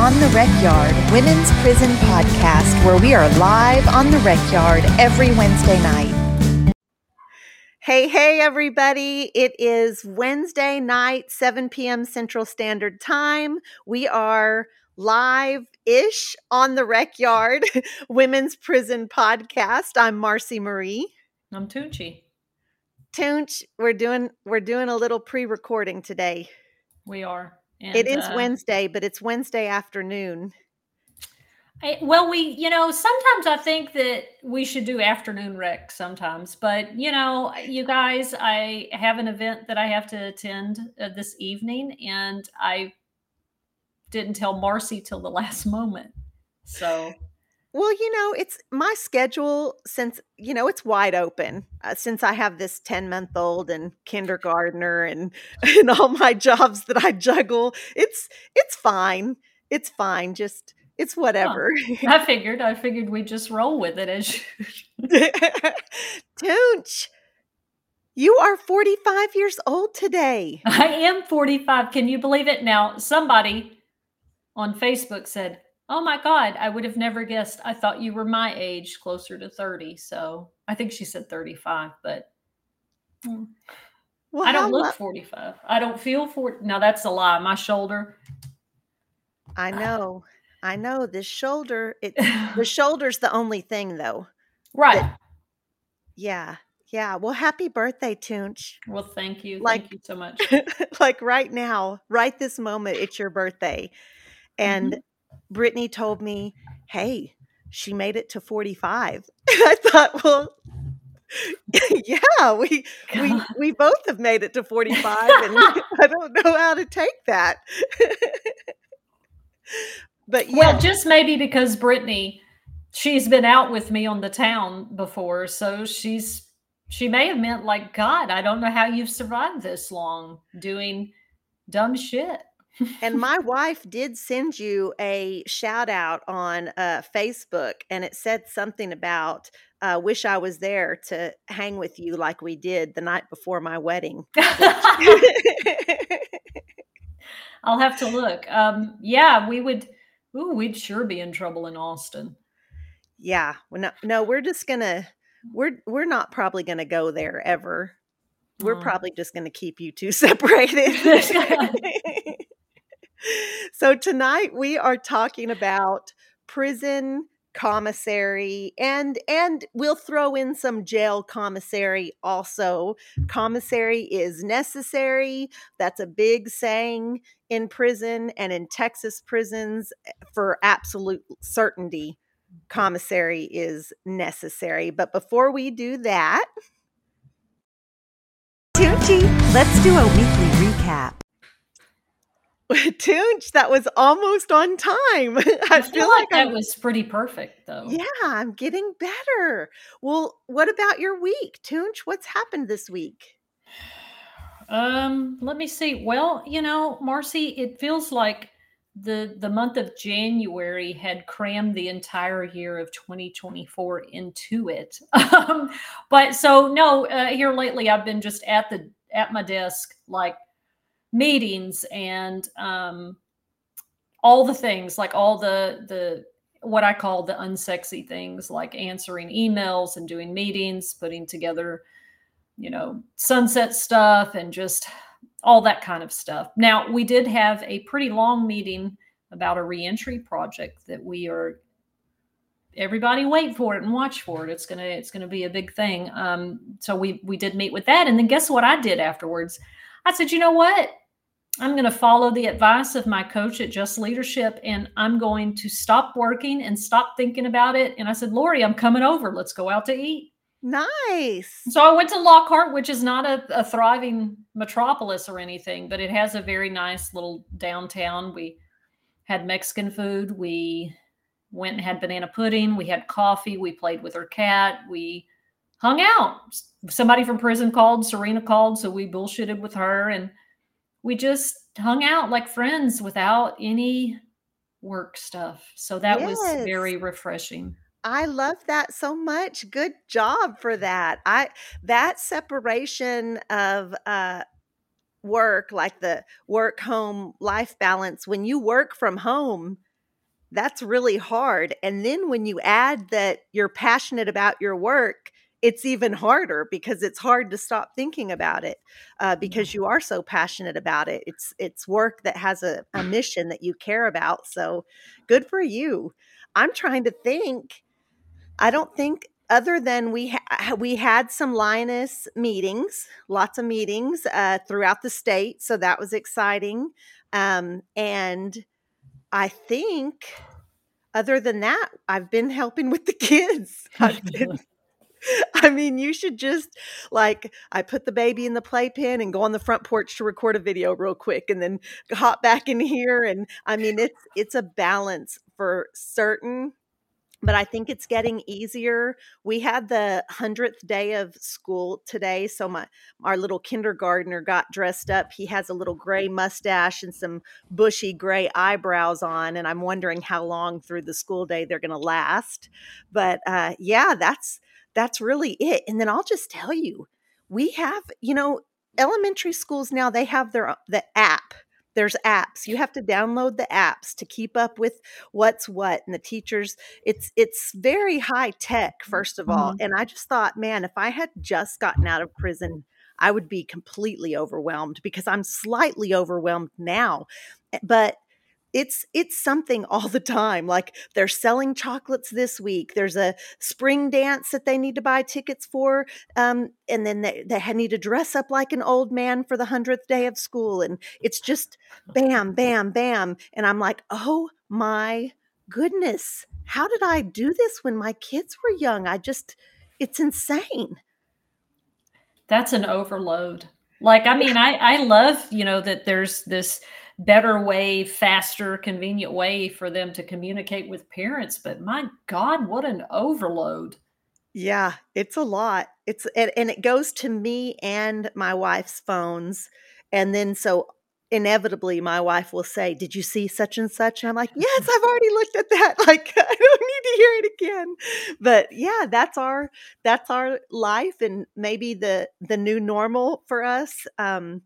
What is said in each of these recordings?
On the Rec Yard, Women's Prison Podcast, where we are live on the Rec Yard every Wednesday night. Hey, hey, everybody. It is Wednesday night, 7 p.m. Central Standard Time. We are live ish on the Rec Yard, Women's Prison Podcast. I'm Marci Marie. I'm Tunchi. Tunch, we're doing we're doing a little pre-recording today. We are. And, it is uh, Wednesday, but it's Wednesday afternoon. I, well, we, you know, sometimes I think that we should do afternoon rec sometimes, but you know, you guys, I have an event that I have to attend uh, this evening, and I didn't tell Marci till the last moment. So well, you know, it's my schedule since, you know, it's wide open uh, since I have this 10 month old and kindergartner and, and all my jobs that I juggle. It's, it's fine. It's fine. Just, it's whatever. Huh. I figured, I figured we'd just roll with it as Tunch, you are 45 years old today. I am 45. Can you believe it? Now, somebody on Facebook said, Oh my God, I would have never guessed. I thought you were my age, closer to 30. So I think she said 35, but hmm. well, I don't look lo- 45. I don't feel 40. Now that's a lie. My shoulder. I know. I know. This shoulder, it the shoulder's the only thing though. Right. That, yeah. Yeah. Well, happy birthday, Tunch. Well, thank you. Like, thank you so much. like right now, right this moment, it's your birthday. And mm-hmm Brittany told me, hey, she made it to 45. I thought, well, yeah, we we we both have made it to 45 and I don't know how to take that. but yeah. Well, just maybe because Brittany she's been out with me on the town before, so she's she may have meant like God, I don't know how you've survived this long doing dumb shit and my wife did send you a shout out on uh, Facebook, and it said something about uh, "Wish I was there to hang with you like we did the night before my wedding." I'll have to look. Um, yeah, we would. Ooh, we'd sure be in trouble in Austin. Yeah, well, no, no, we're just gonna. We're we're not probably gonna go there ever. We're probably just going to keep you two separated so tonight we are talking about prison commissary and and we'll throw in some jail commissary also. Commissary is necessary. That's a big saying in prison and in Texas prisons eh, for absolute certainty commissary is necessary. But before we do that Tunchi, let's do a weekly recap Tunch, that was almost on time. I, I feel, feel, like, like that was pretty perfect, though. Yeah, I'm getting better. Well, what about your week, Tunch? What's happened this week? Um, let me see. Well, you know, Marci, it feels like the the month of January had crammed the entire year of 2024 into it. Um, but so no, uh, here lately I've been just at the at my desk like meetings and um, all the things like all the the what I call the unsexy things like answering emails and doing meetings, putting together, you know, sunset stuff and just all that kind of stuff. Now, we did have a pretty long meeting about a reentry project that we are everybody wait for it and watch for it. It's going to it's going to be a big thing. Um so we we did meet with that and then guess what I did afterwards? I said, "You know what? I'm going to follow the advice of my coach at Just Leadership and I'm going to stop working and stop thinking about it. And I said, Lori, I'm coming over. Let's go out to eat. Nice. So I went to Lockhart, which is not a, a thriving metropolis or anything, but it has a very nice little downtown. We had Mexican food. We went and had banana pudding. We had coffee. We played with our cat. We hung out. Somebody from prison called, Serena called. So we bullshitted with her and we just hung out like friends without any work stuff. So that yes. was very refreshing. I love that so much. Good job for that. I that separation of uh work like the work home life balance when you work from home that's really hard. And then when you add that you're passionate about your work, it's even harder because it's hard to stop thinking about it uh, because you are so passionate about it. It's it's work that has a, a mission that you care about. So good for you. I'm trying to think. I don't think other than we ha- we had some Lioness meetings, lots of meetings uh, throughout the state, so that was exciting. Um, and I think other than that, I've been helping with the kids. Been, I mean, you should just like I put the baby in the playpen and go on the front porch to record a video real quick and then hop back in here and I mean it's it's a balance for certain but I think it's getting easier. We had the 100th day of school today, so my our little kindergartner got dressed up. He has a little gray mustache and some bushy gray eyebrows on and I'm wondering how long through the school day they're going to last. But uh, yeah, that's that's really it. And then I'll just tell you, we have, you know, elementary schools now they have their the app there's apps you have to download the apps to keep up with what's what and the teachers it's it's very high tech first of all mm-hmm. and i just thought man if i had just gotten out of prison i would be completely overwhelmed because i'm slightly overwhelmed now eh, but it's it's something all the time like they're selling chocolates this week there's a spring dance that they need to buy tickets for um, and then they, they need to dress up like an old man for the 100th day of school and it's just bam bam bam and i'm like oh my goodness how did i do this when my kids were young? I just it's insane. That's an overload. Like i mean i i love you know that there's this better way, faster, convenient way for them to communicate with parents. But my God, what an overload. Yeah, it's a lot. It's and, it goes to me and my wife's phones. And then so inevitably my wife will say, Did you see such and such? And I'm like, Yes, I've already looked at that. Like I don't need to hear it again. But yeah, that's our that's our life and maybe the the new normal for us. Um,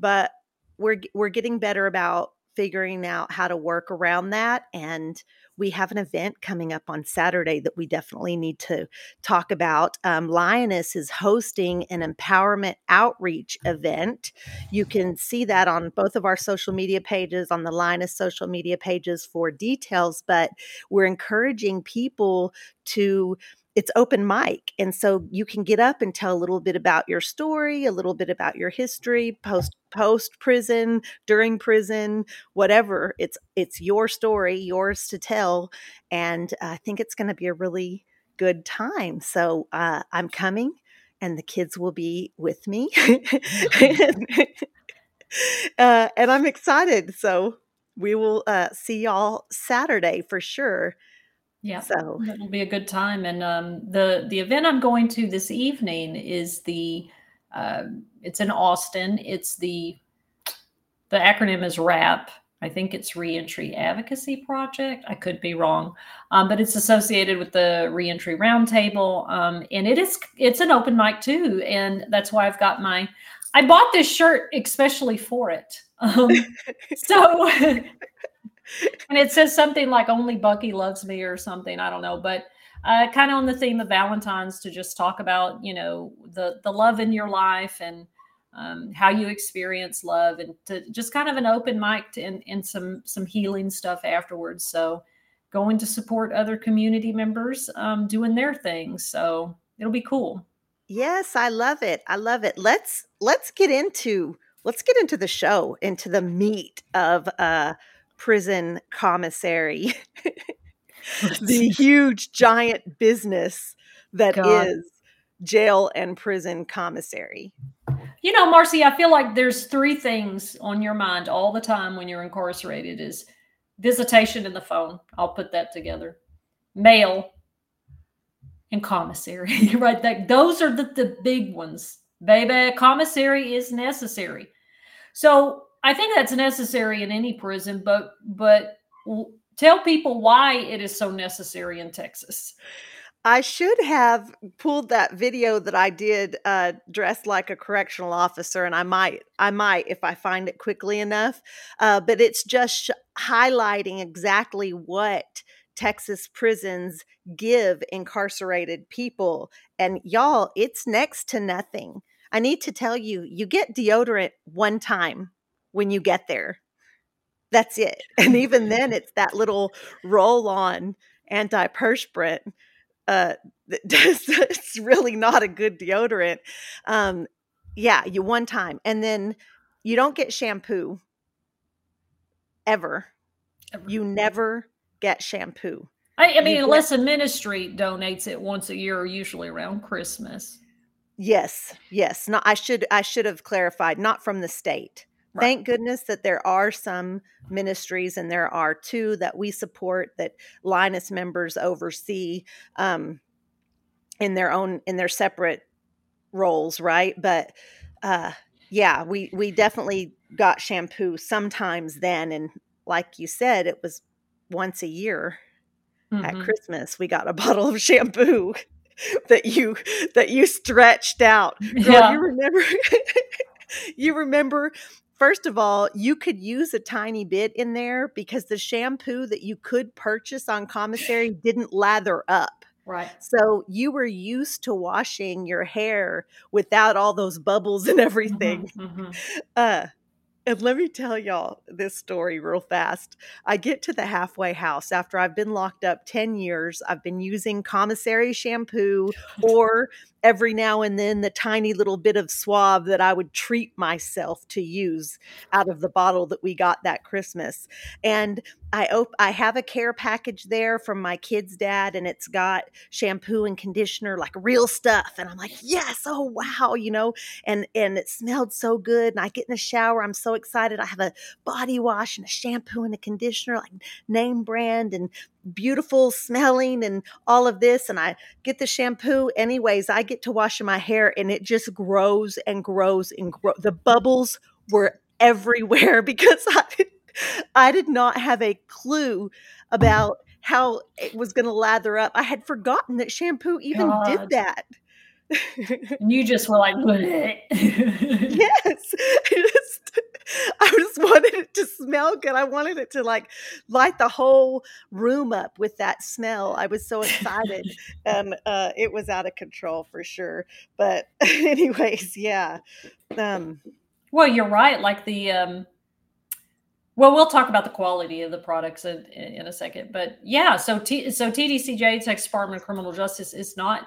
but we're we're getting better about figuring out how to work around that and we have an event coming up on saturday that we definitely need to talk about um, lioness is hosting an empowerment outreach event. You can see that on both of our social media pages on the lioness social media pages for details but we're encouraging people to it's open mic and so you can get up and tell a little bit about your story a little bit about your history post post prison during prison whatever it's it's your story yours to tell and i think it's going to be a really good time. So uh, i'm coming and the kids will be with me. Uh, and i'm excited so we will uh, see y'all saturday for sure yeah, so it'll be a good time. And um, the the event I'm going to this evening is the uh, it's in Austin. It's the the acronym is RAP. I think it's Reentry Advocacy Project. I could be wrong, um, but it's associated with the Reentry Roundtable, um, and it is it's an open mic too, and that's why I've got my. I bought this shirt especially for it. Um, so and it says something like only Bucky loves me or something. I don't know, but uh, kind of on the theme of Valentine's to just talk about, you know, the the love in your life and um, how you experience love and to just kind of an open mic to, and, and some some healing stuff afterwards. So going to support other community members um, doing their things. So it'll be cool. Yes, I love it. I love it. Let's let's get into let's get into the show, into the meat of uh prison commissary, the huge giant business that God. is jail and prison commissary. You know, Marci, I feel like there's three things on your mind all the time when you're incarcerated is visitation in the phone. I'll put that together. Mail and commissary, right? That those are the, the big ones. Baby, commissary is necessary. So I think that's necessary in any prison, but but tell people why it is so necessary in Texas. I should have pulled that video that I did uh, dressed like a correctional officer, and I might, I might if I find it quickly enough. Uh, but it's just highlighting exactly what Texas prisons give incarcerated people, and y'all, it's next to nothing. I need to tell you, you get deodorant one time when you get there. That's it. And even then, it's that little roll on antiperspirant. Uh, it's really not a good deodorant. Um, yeah, you one time. And then you don't get shampoo ever. ever. You never get shampoo. I, I mean, unless a ministry donates it once a year, usually around Christmas. Yes, yes. No, I should I should have clarified. Not from the state. Right. Thank goodness that there are some ministries, and there are two that we support that Lioness members oversee um, in their own in their separate roles, right? But uh, yeah, we we definitely got shampoo sometimes then, and like you said, it was once a year mm-hmm. at Christmas. We got a bottle of shampoo that you that you stretched out. Girl, yeah. you remember you remember first of all, you could use a tiny bit in there because the shampoo that you could purchase on commissary didn't lather up. Right. So you were used to washing your hair without all those bubbles and everything. Mm-hmm, mm-hmm. Uh, and let me tell y'all this story real fast. I get to the halfway house after I've been locked up 10 years. I've been using commissary shampoo or every now and then the tiny little bit of swab that I would treat myself to use out of the bottle that we got that Christmas. And I op- I have a care package there from my kid's dad and it's got shampoo and conditioner like real stuff and I'm like, "Yes, oh wow," you know, and and it smelled so good and I get in the shower, I'm so excited. I have a body wash and a shampoo and a conditioner like name brand and beautiful smelling and all of this and I get the shampoo anyways I get to wash my hair and it just grows and grows and grows the bubbles were everywhere because I I did not have a clue mm. about how it was going to lather up. I had forgotten that shampoo even God. did that you just were like yes just, I just wanted it to smell good. I wanted it to like light the whole room up with that smell. I was so excited. and uh, it was out of control for sure. But anyways, yeah. Um, well, you're right. Like the um, well, we'll talk about the quality of the products in, in a second, but yeah. So, T, so TDCJ, Texas Department of Criminal Justice, is not.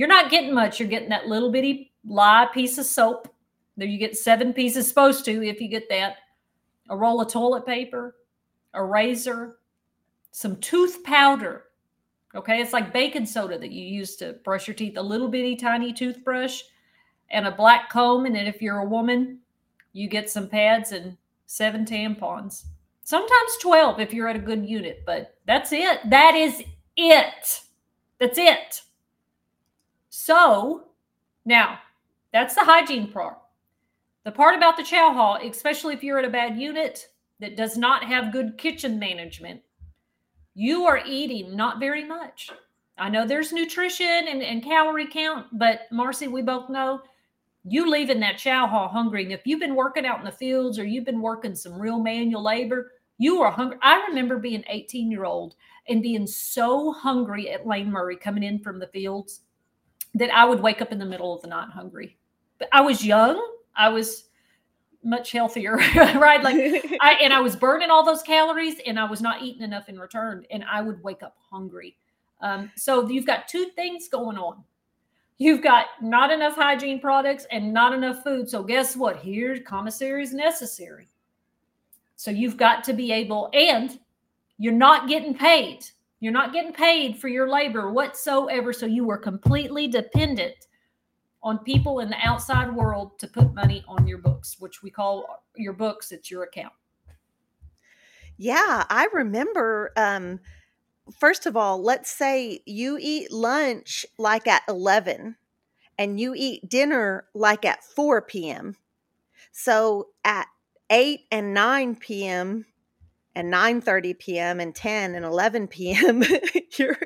You're not getting much. You're getting that little bitty lye piece of soap there you get seven pieces, supposed to, if you get that. A roll of toilet paper, a razor, some tooth powder. Okay, it's like baking soda that you use to brush your teeth, a little bitty tiny toothbrush, and a black comb. And then if you're a woman, you get some pads and seven tampons. Sometimes 12 if you're at a good unit, but that's it. That is it. That's it. So now that's the hygiene part. The part about the chow hall, especially if you're at a bad unit that does not have good kitchen management, you are eating not very much. I know there's nutrition and, and calorie count, but Marci, we both know you leaving that chow hall hungry. And if you've been working out in the fields or you've been working some real manual labor, you are hungry. I remember being 18 year old and being so hungry at Lane Murray coming in from the fields that I would wake up in the middle of the night hungry. But I was young I was much healthier, right? Like I and I was burning all those calories and I was not eating enough in return and I would wake up hungry. Um, so you've got two things going on. You've got not enough hygiene products and not enough food. So guess what? Here, commissary is necessary. So you've got to be able, and you're not getting paid. You're not getting paid for your labor whatsoever. So you were completely dependent on people in the outside world to put money on your books, which we call your books, it's your account. Yeah, I remember um first of all, let's say you eat lunch like at 11 and you eat dinner like at 4 p.m. So at 8 and 9 p.m. and 9:30 p.m. and 10 and 11 p.m. you're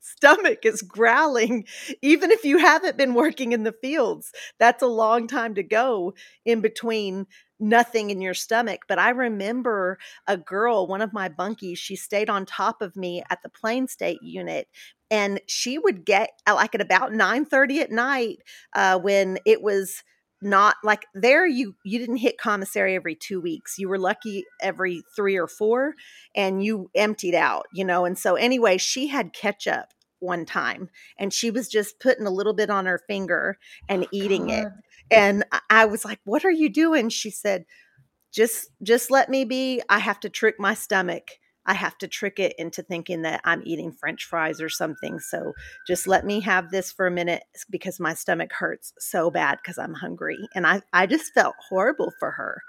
stomach is growling, even if you haven't been working in the fields. That's a long time to go in between nothing in your stomach. But I remember a girl, one of my bunkies, she stayed on top of me at the Plane State unit. And she would get like at about 9 30 at night uh, when it was not like there you you didn't hit commissary every two weeks. You were lucky every three or four and you emptied out you know? And so anyway she had ketchup one time and she was just putting a little bit on her finger and oh, eating God. it and i was like what are you doing? She said just just let me be. I have to trick my stomach I have to trick it into thinking that I'm eating french fries or something. So just let me have this for a minute because my stomach hurts so bad because I'm hungry. And I, I just felt horrible for her.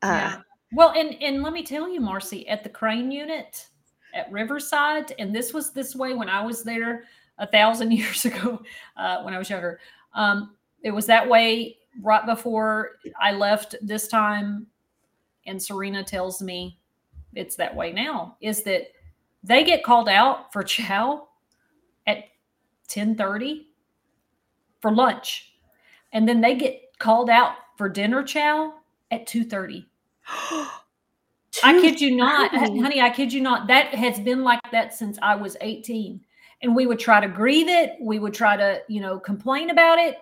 Uh, yeah. Well, and, and let me tell you, Marci, at the Crain unit at Riverside, and this was this way when I was there a thousand years ago uh, when I was younger. Um, it was that way right before I left this time. And Serena tells me, it's that way now is that they get called out for chow at 10:30 for lunch. And then they get called out for dinner chow at 2:30 I kid you not honey I kid you not that has been like that since I was 18 and we would try to grieve it. We would try to you know complain about it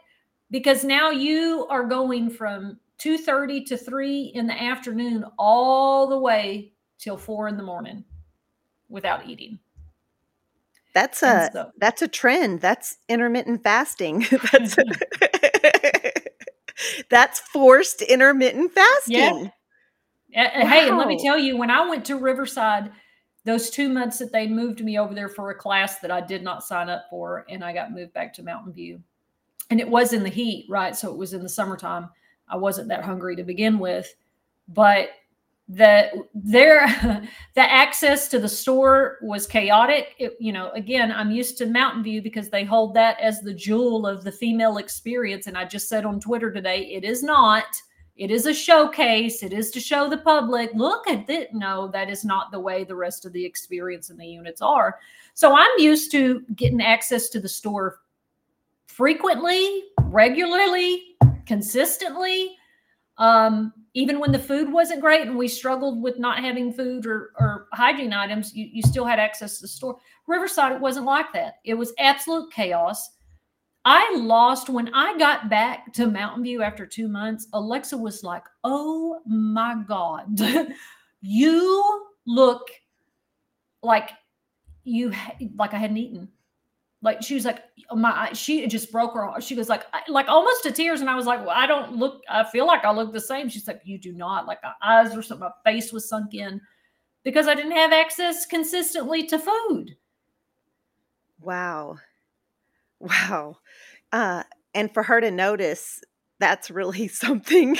because now you are going from 2:30 to 3 in the afternoon all the way till four in the morning without eating. That's a so, that's a trend. That's intermittent fasting. that's that's forced intermittent fasting. Yeah. Wow. Hey, and let me tell you, when I went to Riverside, those two months that they moved me over there for a class that I did not sign up for, and I got moved back to Mountain View. And it was in the heat, right? So it was in the summertime. I wasn't that hungry to begin with. But the their the access to the store was chaotic. It, you know again i'm used to mountain view because they hold that as the jewel of the female experience. And i just said on twitter today it is not. It is a showcase. It is to show the public look at it no that is not the way the rest of the experience and the units are. So i'm used to getting access to the store frequently regularly consistently. Um, even when the food wasn't great and we struggled with not having food or, or hygiene items, you, you still had access to the store. Riverside, it wasn't like that. It was absolute chaos. I lost when I got back to Mountain View after two months. Alexa was like, Oh my God, you look like you like I hadn't eaten like she was like my she just broke her heart. She was like like almost to tears, and I was like, well, I don't look. I feel like I look the same. She's like, you do not. Like my eyes were something. My face was sunk in because I didn't have access consistently to food. Wow, wow, uh, and for her to notice. That's really something.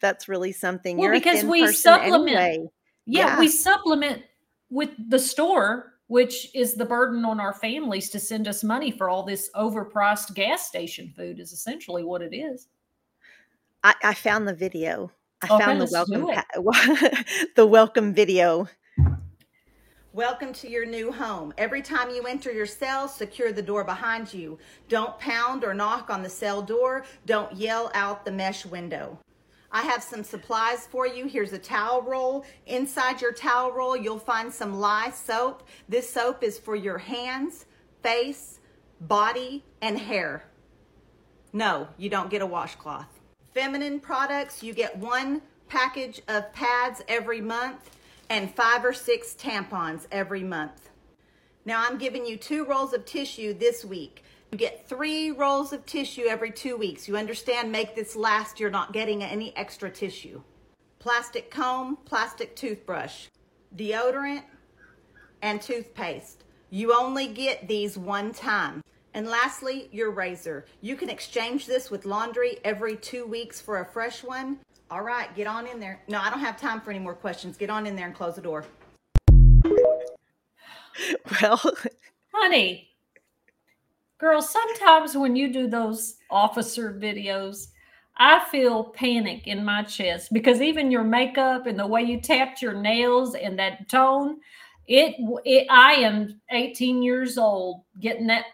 that's really something. Well, You're because we supplement. Anyway. Yeah, yeah, we supplement with the store which is the burden on our families to send us money for all this overpriced gas station food is essentially what it is i, I found the video i okay, found the welcome pa- the welcome video Welcome to your new home. Every time you enter your cell, secure the door behind you. Don't pound or knock on the cell door. Don't yell out the mesh window. I have some supplies for you. Here's a towel roll. Inside your towel roll, you'll find some lye soap. This soap is for your hands, face, body, and hair. No, you don't get a washcloth. Feminine products, you get one package of pads every month and five or six tampons every month. Now I'm giving you two rolls of tissue this week. You get three rolls of tissue every two weeks. You understand? Make this last. You're not getting any extra tissue. Plastic comb, plastic toothbrush, deodorant, and toothpaste. You only get these one time. And lastly, your razor. You can exchange this with laundry every two weeks for a fresh one. All right, get on in there. No, I don't have time for any more questions. Get on in there and close the door. Well, honey, Girl, sometimes when you do those officer videos, I feel panic in my chest because even your makeup and the way you tapped your nails and that tone, it, it I am 18 years old getting that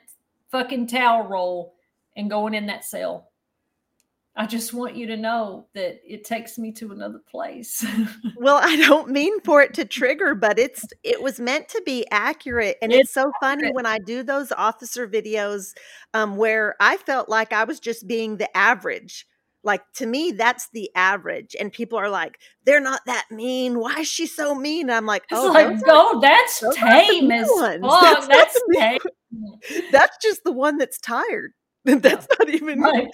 fucking towel roll and going in that cell. I just want you to know that it takes me to another place. well, I don't mean for it to trigger, but it's it was meant to be accurate, and it's, it's so funny when I do those officer videos um, where I felt like I was just being the average like to me, that's the average. And people are like, they're not that mean. Why is she so mean? And I'm like, oh, like, that's tame as fuck. That's, that's tame. That's just the one that's tired. That's not even right.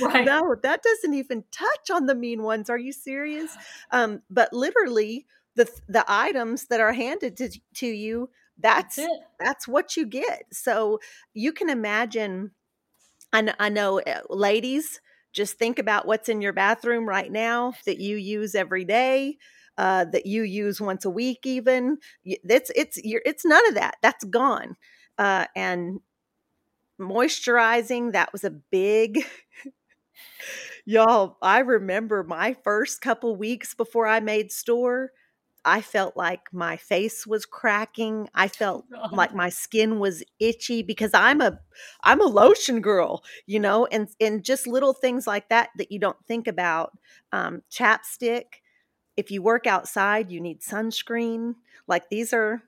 Right. No, that doesn't even touch on the mean ones. Are you serious? Um, but literally, the the items that are handed to, to you, that's that's, that's what you get. So you can imagine. I, I know, uh, ladies, just think about what's in your bathroom right now that you use every day, uh, that you use once a week, even. It's it's it's none of that. That's gone. Uh, and moisturizing that was a big y'all i remember my first couple weeks before i made store I felt like my face was cracking. I felt like my skin was itchy because I'm a I'm a lotion girl, you know, and and just little things like that that you don't think about. Um, chapstick. If you work outside, you need sunscreen. Like these are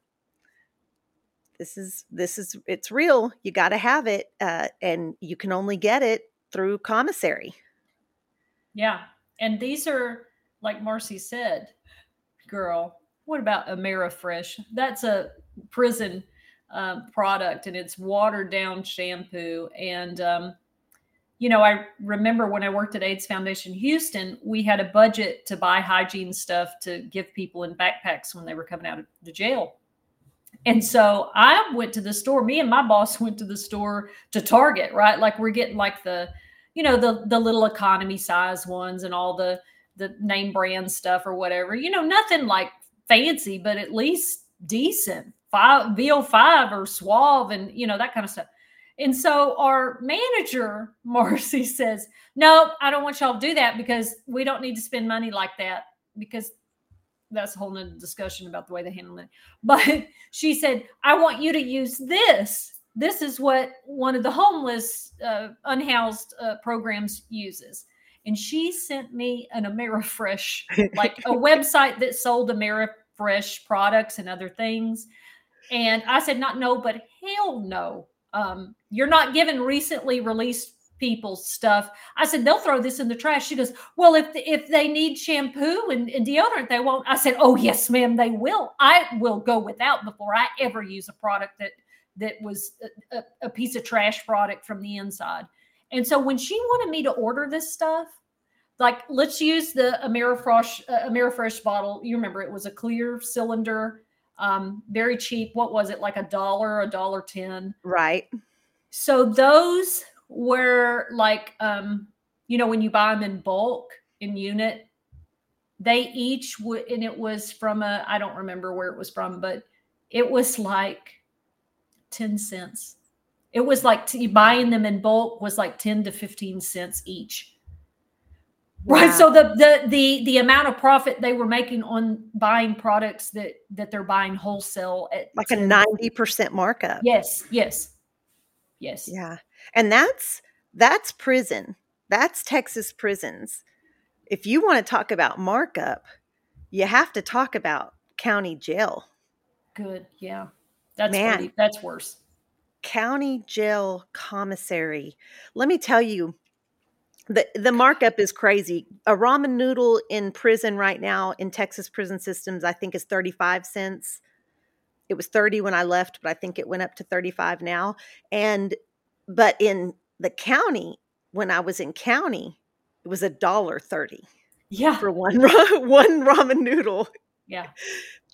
this is this is it's real. You got to have it, uh, and you can only get it through commissary. Yeah, and these are like Marci said girl, what about Amerifresh? That's a prison um, product and it's watered down shampoo. And, um, you know, I remember when I worked at AIDS Foundation Houston, we had a budget to buy hygiene stuff to give people in backpacks when they were coming out of the jail. And so I went to the store. Me and my boss went to the store to Target, right? Like we're getting like the, you know, the the little economy size ones and all the the name brand stuff or whatever. You know, nothing like fancy, but at least decent. Five VO5 or Suave and you know that kind of stuff. And so our manager, Marci, says, No, I don't want y'all to do that because we don't need to spend money like that because that's a whole nother discussion about the way they handle it. But she said, I want you to use this. This is what one of the homeless, uh, unhoused uh, programs uses and she sent me an Amerifresh, like a website that sold Amerifresh products and other things. And I said, not no, but hell no. Um, you're not given recently released people stuff. I said, they'll throw this in the trash. She goes, well, if if they need shampoo and, and deodorant, they won't. I said, oh yes, ma'am, they will. I will go without before I ever use a product that that was a, a, a piece of trash product from the inside. And so when she wanted me to order this stuff, like let's use the Amerifresh uh, Amerifresh bottle. You remember it was a clear cylinder, um, very cheap. What was it? Like a dollar, a dollar ten. Right. So those were like, um, you know, when you buy them in bulk in unit, they each would, and it was from a I don't remember where it was from, but it was like ten cents. It was like t- buying them in bulk was like 10 to 15 cents each. Right so the the the the amount of profit they were making on buying products that that they're buying wholesale at like 10, a 90% markup. Yes yes. Yes. Yeah and that's that's prison that's texas prisons if you want to talk about markup you have to talk about county jail good yeah that's Man. Pretty, that's worse county jail commissary. Let me tell you, the the markup is crazy. A ramen noodle in prison right now in Texas prison systems, I think, is thirty five cents. It was thirty when I left, but I think it went up to thirty five now. And but in the county, when I was in county, it was a dollar thirty. Yeah, for one one ramen noodle. Yeah,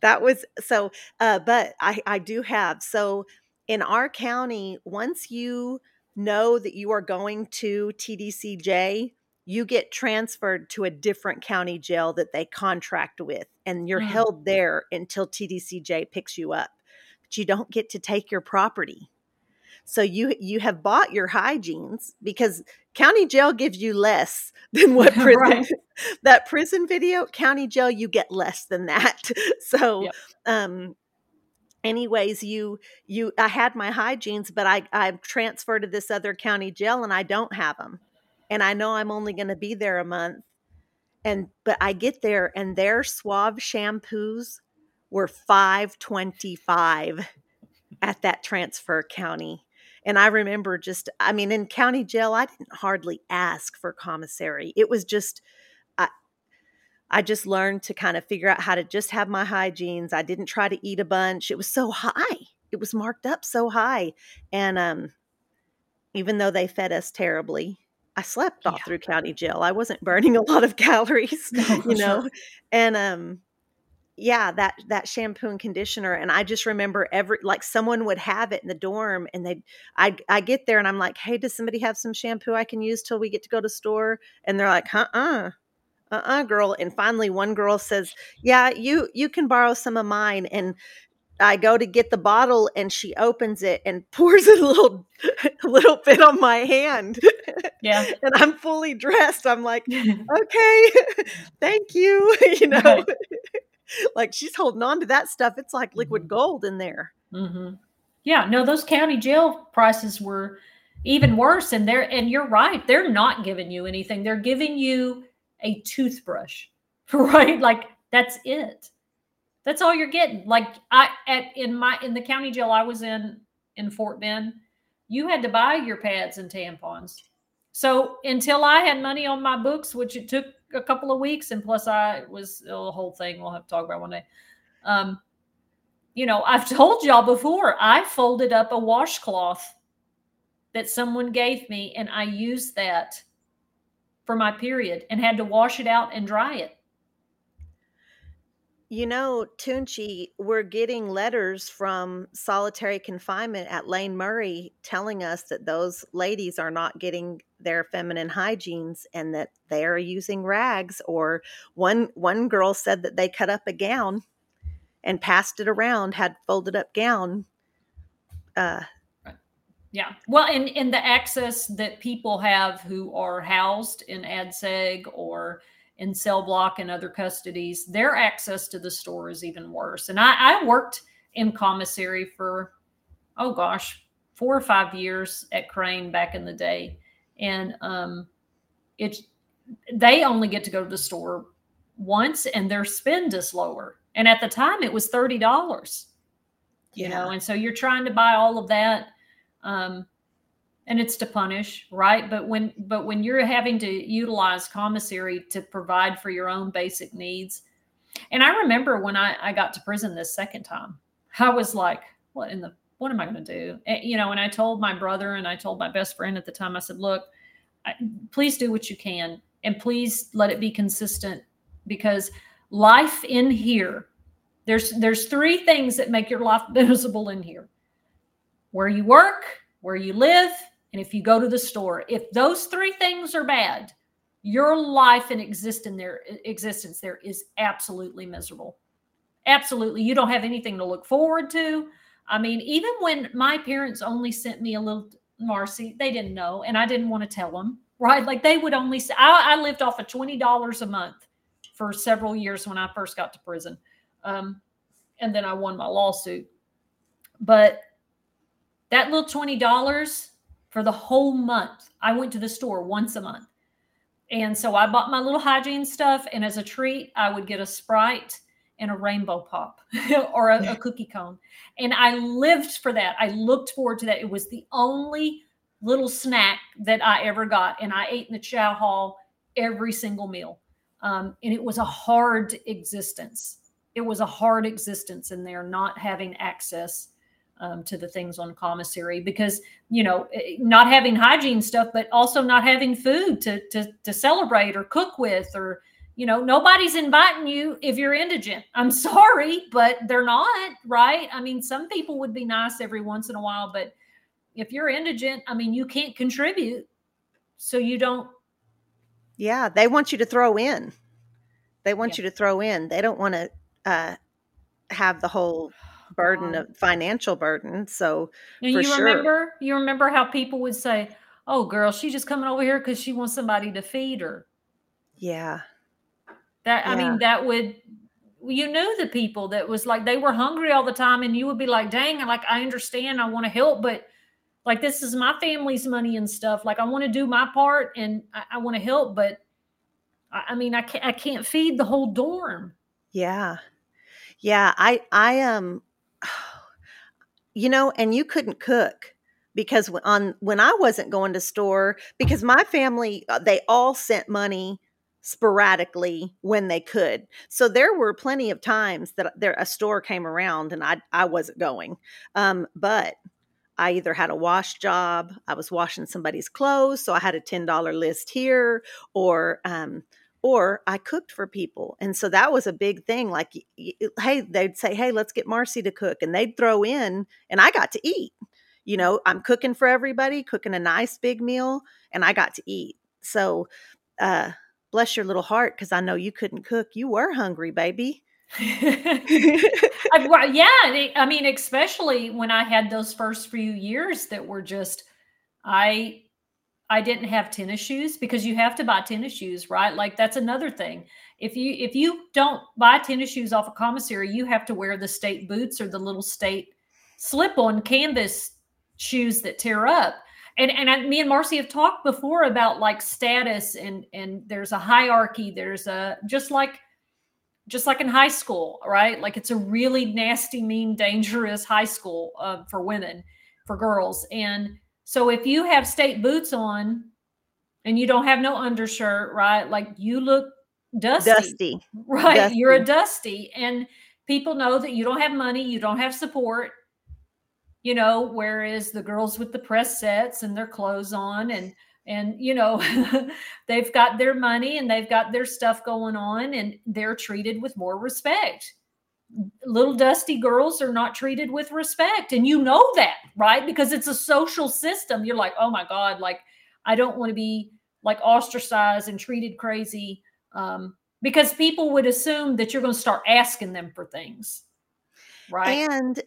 that was so. Uh, but I I do have so in our county, once you know that you are going to TDCJ, you get transferred to a different county jail that they contract with, and you're mm. held there until TDCJ picks you up. But you don't get to take your property. So you you have bought your hygienes because county jail gives you less than what prison. right. that prison video, county jail, you get less than that. So, Yep. um, anyways, you you I had my hygienes, but I I've transferred to this other county jail and I don't have them, and I know I'm only going to be there a month, and but I get there and their Suave shampoos were five twenty five at that transfer county. And I remember just, I mean, in county jail, I didn't hardly ask for commissary. It was just, I, I just learned to kind of figure out how to just have my hygienes. I didn't try to eat a bunch. It was so high. It was marked up so high. And um, even though they fed us terribly, I slept all Yeah. through county jail. I wasn't burning a lot of calories, No, you know. sure. And um, yeah, that that shampoo and conditioner. And I just remember every like someone would have it in the dorm, and they I I get there and I'm like, hey, does somebody have some shampoo I can use till we get to go to store? And they're like, uh uh uh uh girl. And finally, one girl says, yeah, you you can borrow some of mine. And I go to get the bottle, and she opens it and pours a little a little bit on my hand, Yeah. and I'm fully dressed. I'm like, okay, thank you. You know, Right. like she's holding on to that stuff. It's like liquid Mhm. gold in there. hmm Yeah, no, those county jail prices were even worse, and they're and you're right, they're not giving you anything. They're giving you a toothbrush, right? Like that's it. That's all you're getting. Like I at in my in the county jail I was in in Fort Bend, you had to buy your pads and tampons. So until I had money on my books, which it took a couple of weeks, and plus I was a whole thing we'll have to talk about one day. Um, you know, I've told y'all before, I folded up a washcloth that someone gave me, and I used that for my period and had to wash it out and dry it. You know, Tunchi, we're getting letters from solitary confinement at Lane Murray telling us that those ladies are not getting their feminine hygienes and that they're using rags. Or one one girl said that they cut up a gown and passed it around, had folded up gown. Uh, Yeah. Well, and, and the access that people have who are housed in ADSEG or in cell block and other custodies, their access to the store is even worse. And I, I worked in commissary for, oh gosh, four or five years at Crain back in the day. And um, it's, they only get to go to the store once and their spend is lower. And at the time it was $30, you know, and so you're trying to buy all of that um, and it's to punish right? But when but when you're having to utilize commissary to provide for your own basic needs. And i remember when i, I got to prison this second time i was like what in the what am i going to do? And, you know and i told my brother and i told my best friend at the time i said look I, please do what you can and please let it be consistent because life in here there's there's three things that make your life miserable in here. Where you work, where you live, and if you go to the store. If those three things are bad, your life and existence there existence there is absolutely miserable. Absolutely. You don't have anything to look forward to. I mean, even when my parents only sent me a little Marci, they didn't know, and I didn't want to tell them, right? Like they would only say, I, I lived off of $20 a month for several years when I first got to prison. Um, and then I won my lawsuit. But that little $20 for the whole month, I went to the store once a month. And so I bought my little hygiene stuff. And as a treat, I would get a Sprite and a rainbow pop or a, a cookie cone. And I lived for that. I looked forward to that. It was the only little snack that I ever got. And I ate in the chow hall every single meal. Um, and it was a hard existence. It was a hard existence in there, not having access um, to the things on commissary because you know eh, not having hygiene stuff, but also not having food to to to celebrate or cook with, or you know nobody's inviting you if you're indigent. I'm sorry, but they're not right. I mean, some people would be nice every once in a while, but if you're indigent, I mean, you can't contribute, so you don't yeah, they want you to throw in. They want Yeah. you to throw in. They don't want to uh, have the whole burden of financial burden. So And you sure. remember, you remember how people would say, "Oh, girl, she's just coming over here because she wants somebody to feed her." yeah, That I mean, that would you knew the people that was like they were hungry all the time, and you would be like, "Dang, like I understand, I want to help, but like this is my family's money and stuff. Like I want to do my part, and I, I want to help, but I, I mean, I can't, I can't feed the whole dorm." Yeah, yeah. I, I um, you know, and you couldn't cook because on when I wasn't going to store because my family uh, they all sent money sporadically when they could. So there were plenty of times that there a store came around and I I wasn't going. Um, but I either had a wash job, I was washing somebody's clothes, so I had a ten dollar list here, or um, or I cooked for people. And so that was a big thing. Like, hey, they'd say, hey, let's get Marci to cook. And they'd throw in, and I got to eat. You know, I'm cooking for everybody, cooking a nice big meal, and I got to eat. So, uh, bless your little heart, because I know you couldn't cook. You were hungry, baby. I, well, yeah. I mean, especially when I had those first few years that were just, I I didn't have tennis shoes because you have to buy tennis shoes, right? Like that's another thing. If you if you don't buy tennis shoes off a commissary, you have to wear the state boots or the little state slip-on canvas shoes that tear up. And and I, me and Marci have talked before about like status and and there's a hierarchy. There's a just like just like in high school, right? Like it's a really nasty, mean, dangerous high school uh, for women, for girls, and so if you have state boots on and you don't have no undershirt, right? Like you look dusty. Dusty. Right. Dusty. You're a dusty. And people know that you don't have money, you don't have support. You know, whereas the girls with the press sets and their clothes on and and you know they've got their money and they've got their stuff going on and they're treated with more respect little dusty girls are not treated with respect. And you know that right? Because it's a social system. You're like oh my god like i don't want to be like ostracized and treated crazy. Um, because people would assume that you're going to start asking them for things right? And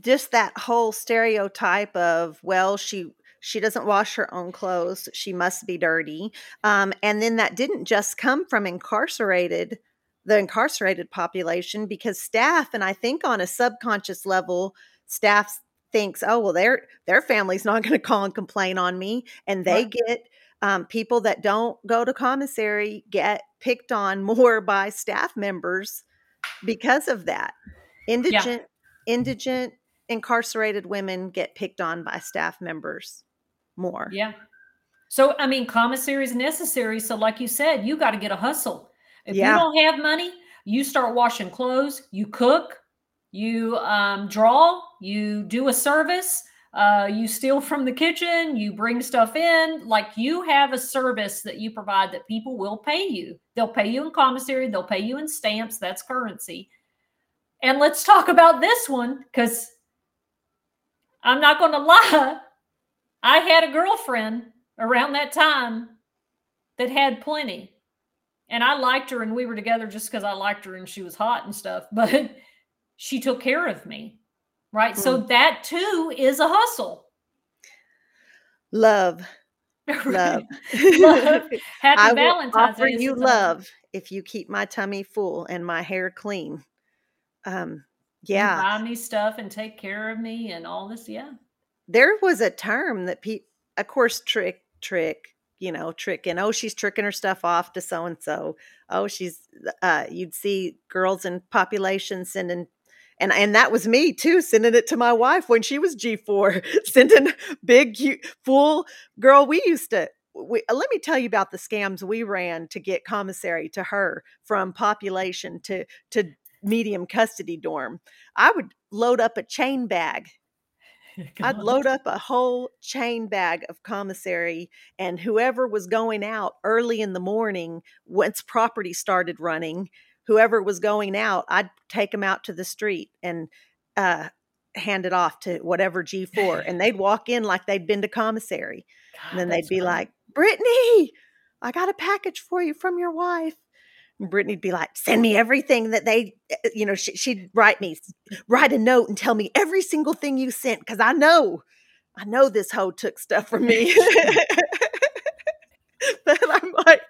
just that whole stereotype of well she she doesn't wash her own clothes she must be dirty. Um, and then that didn't just come from incarcerated the incarcerated population because staff and i think on a subconscious level staff thinks oh well their their family's not going to call and complain on me and they right. get um, people that don't go to commissary get picked on more by staff members because of that indigent yeah. indigent incarcerated women get picked on by staff members more yeah so i mean commissary is necessary so like you said you got to get a hustle if yeah. you don't have money, you start washing clothes, you cook, you um, draw, you do a service, uh, you steal from the kitchen, you bring stuff in. Like you have a service that you provide that people will pay you. They'll pay you in commissary, they'll pay you in stamps. That's currency. And let's talk about this one because I'm not going to lie. I had a girlfriend around that time that had plenty and I liked her and we were together just because I liked her and she was hot and stuff, but she took care of me. Right. Mm. So that too is a hustle. Love. Love. love. Happy I Valentine's will offer Day. you love if you keep my tummy full and my hair clean. Um, yeah. buy me stuff and take care of me and all this. Yeah. There was a term that people, of course, trick, trick, you know, tricking. Oh, she's tricking her stuff off to so and so. Oh, she's. Uh, you'd see girls in population sending, and and that was me too, sending it to my wife when she was G four, sending big full girl. We used to. We, uh, let me tell you about the scams we ran to get commissary to her from population to to medium custody dorm. I would load up a chain bag I'd load up a whole chain bag of commissary, and whoever was going out early in the morning, once property started running, whoever was going out, I'd take them out to the street and uh, hand it off to whatever G4. and they'd walk in like they'd been to commissary. God, and then they'd be funny. like, Brittany, I got a package for you from your wife. Brittany'd be like, send me everything that they, eh, eh, you know, she, she'd write me, write a note and tell me every single thing you sent because I know, I know this hoe took stuff from me. but I'm like,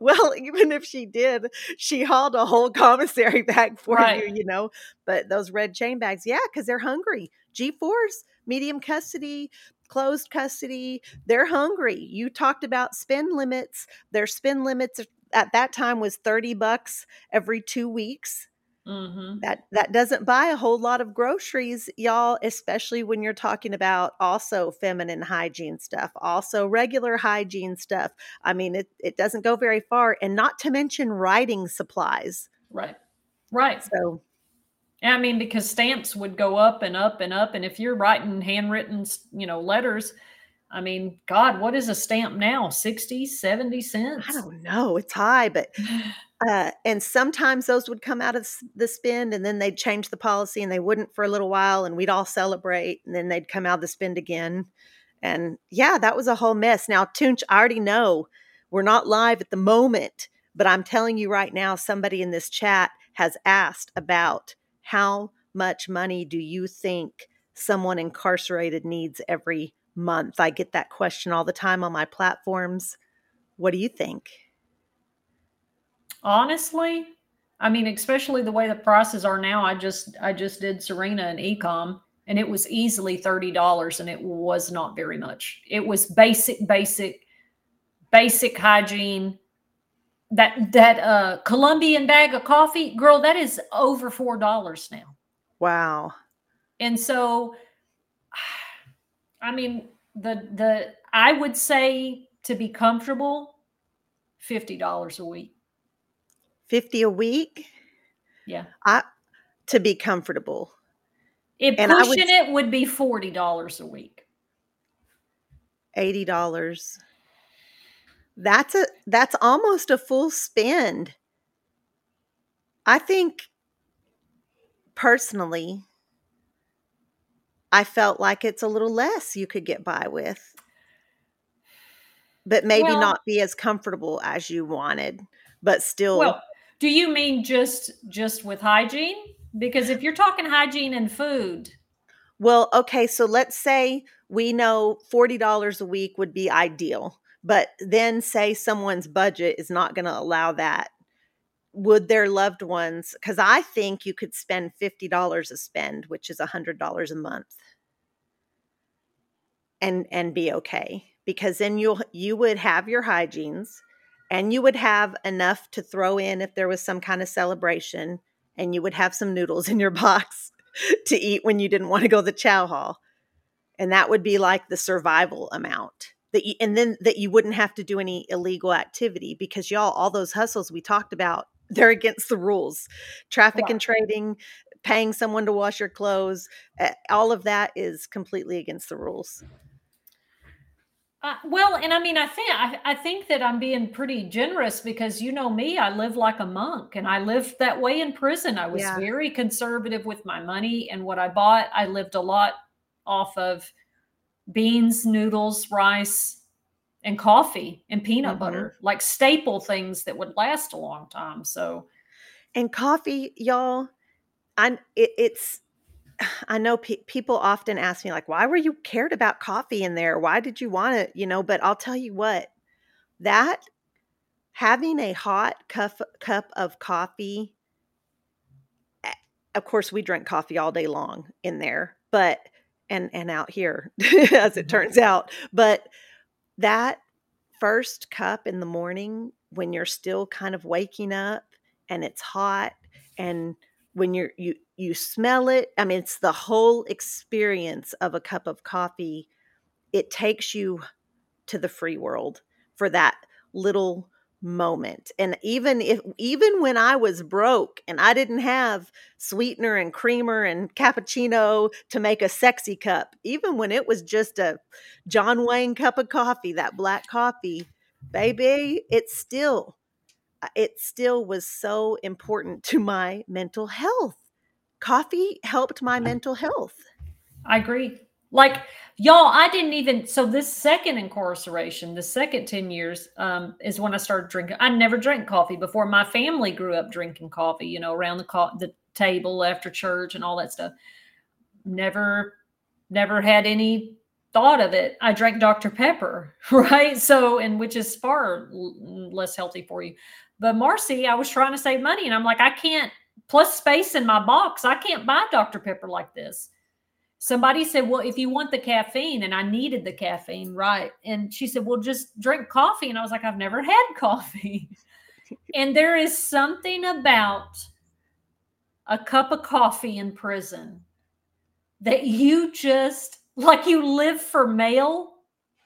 well, even if she did, she hauled a whole commissary bag for Right. you, you know. But those red chain bags, yeah, because they're hungry. G4s, medium custody, closed custody, they're hungry. You talked about spend limits. Their spend limits at that time was 30 bucks every two weeks. hmm That that doesn't buy a whole lot of groceries, y'all, especially when you're talking about also feminine hygiene stuff, also regular hygiene stuff. I mean, it, it doesn't go very far, and not to mention writing supplies. Right. Right. So I mean, because stamps would go up and up and up. And if you're writing handwritten, you know, letters, I mean, God, what is a stamp now? 60, 70 cents? I don't know, it's high, but uh, and sometimes those would come out of the spend, and then they'd change the policy, and they wouldn't for a little while, and we'd all celebrate, and then they'd come out of the spend again, and yeah, that was a whole mess. Now, Tunch, I already know we're not live at the moment, but I'm telling you right now, somebody in this chat has asked about how much money do you think someone incarcerated needs every month? I get that question all the time on my platforms. What do you think? Honestly, I mean, especially the way the prices are now, I just I just did Serena and Ecom and it was easily $30 and it was not very much. It was basic, basic, basic hygiene. That that uh Colombian bag of coffee, girl, that is over four dollars now. Wow. And so I mean the the I would say to be comfortable, fifty dollars a week. 50 a week Yeah. I to be comfortable. It And I would- pushing it would be forty dollars a week. $80. That's a that's almost a full spend. I think personally I felt like it's a little less you could get by with. But maybe Well- not be as comfortable as you wanted, but still Well, do you mean just just with hygiene? Because if you're talking hygiene and food, Well, okay, so let's say we know $40 a week would be ideal, but then say someone's budget is not going to allow that. Would their loved ones, because I think you could spend $50 a spend, which is $100 a month, and and be okay because then you'll you would have your hygienes and you would have enough to throw in if there was some kind of celebration and you would have some noodles in your box to eat when you didn't want to go to the chow hall. And that would be like the survival amount. That you, and then that you wouldn't have to do any illegal activity because y'all, all those hustles we talked about, they're against the rules. Traffic and trading, paying someone to wash your clothes, eh, all of that is completely against the rules. Uh, well, and I mean, I think I, I think that I'm being pretty generous because you know me, I live like a monk, and I lived that way in prison. I was Yeah. very conservative with my money and what I bought. I lived a lot off of beans, noodles, rice, and coffee and peanut Mhm. butter, like staple things that would last a long time. So, And coffee, y'all, I it, it's I know pe- people often ask me like, why were you cared about coffee in there? Why did you want it? You know, but I'll tell you what, that having a hot cup cup of coffee. eh, Of course, we drink coffee all day long in there, but and and out here, as it Mhm. turns out, but that first cup in the morning when you're still kind of waking up and it's hot and when you're you you smell it i mean it's the whole experience of a cup of coffee it takes you to the free world for that little moment and even if even when i was broke and i didn't have sweetener and creamer and cappuccino to make a sexy cup even when it was just a john wayne cup of coffee that black coffee baby it still uh, it still was so important to my mental health coffee helped my mental health I agree. Like y'all, I didn't even so this second incarceration, the second 10 years, um, is when I started drinking. I never drank coffee before. My family grew up drinking coffee, you know, around the co- the table after church and all that stuff. Never never had any thought of it, I drank Dr. Pepper, right? So, and which is far less healthy for you. But Marci, I was trying to save money and I'm like, I can't, plus space in my box, I can't buy Dr. Pepper like this. Somebody said, Well, if you want the caffeine, and I needed the caffeine, right? And she said, Well, just drink coffee. And I was like, I've never had coffee. and there is something about a cup of coffee in prison that you just like you live for mail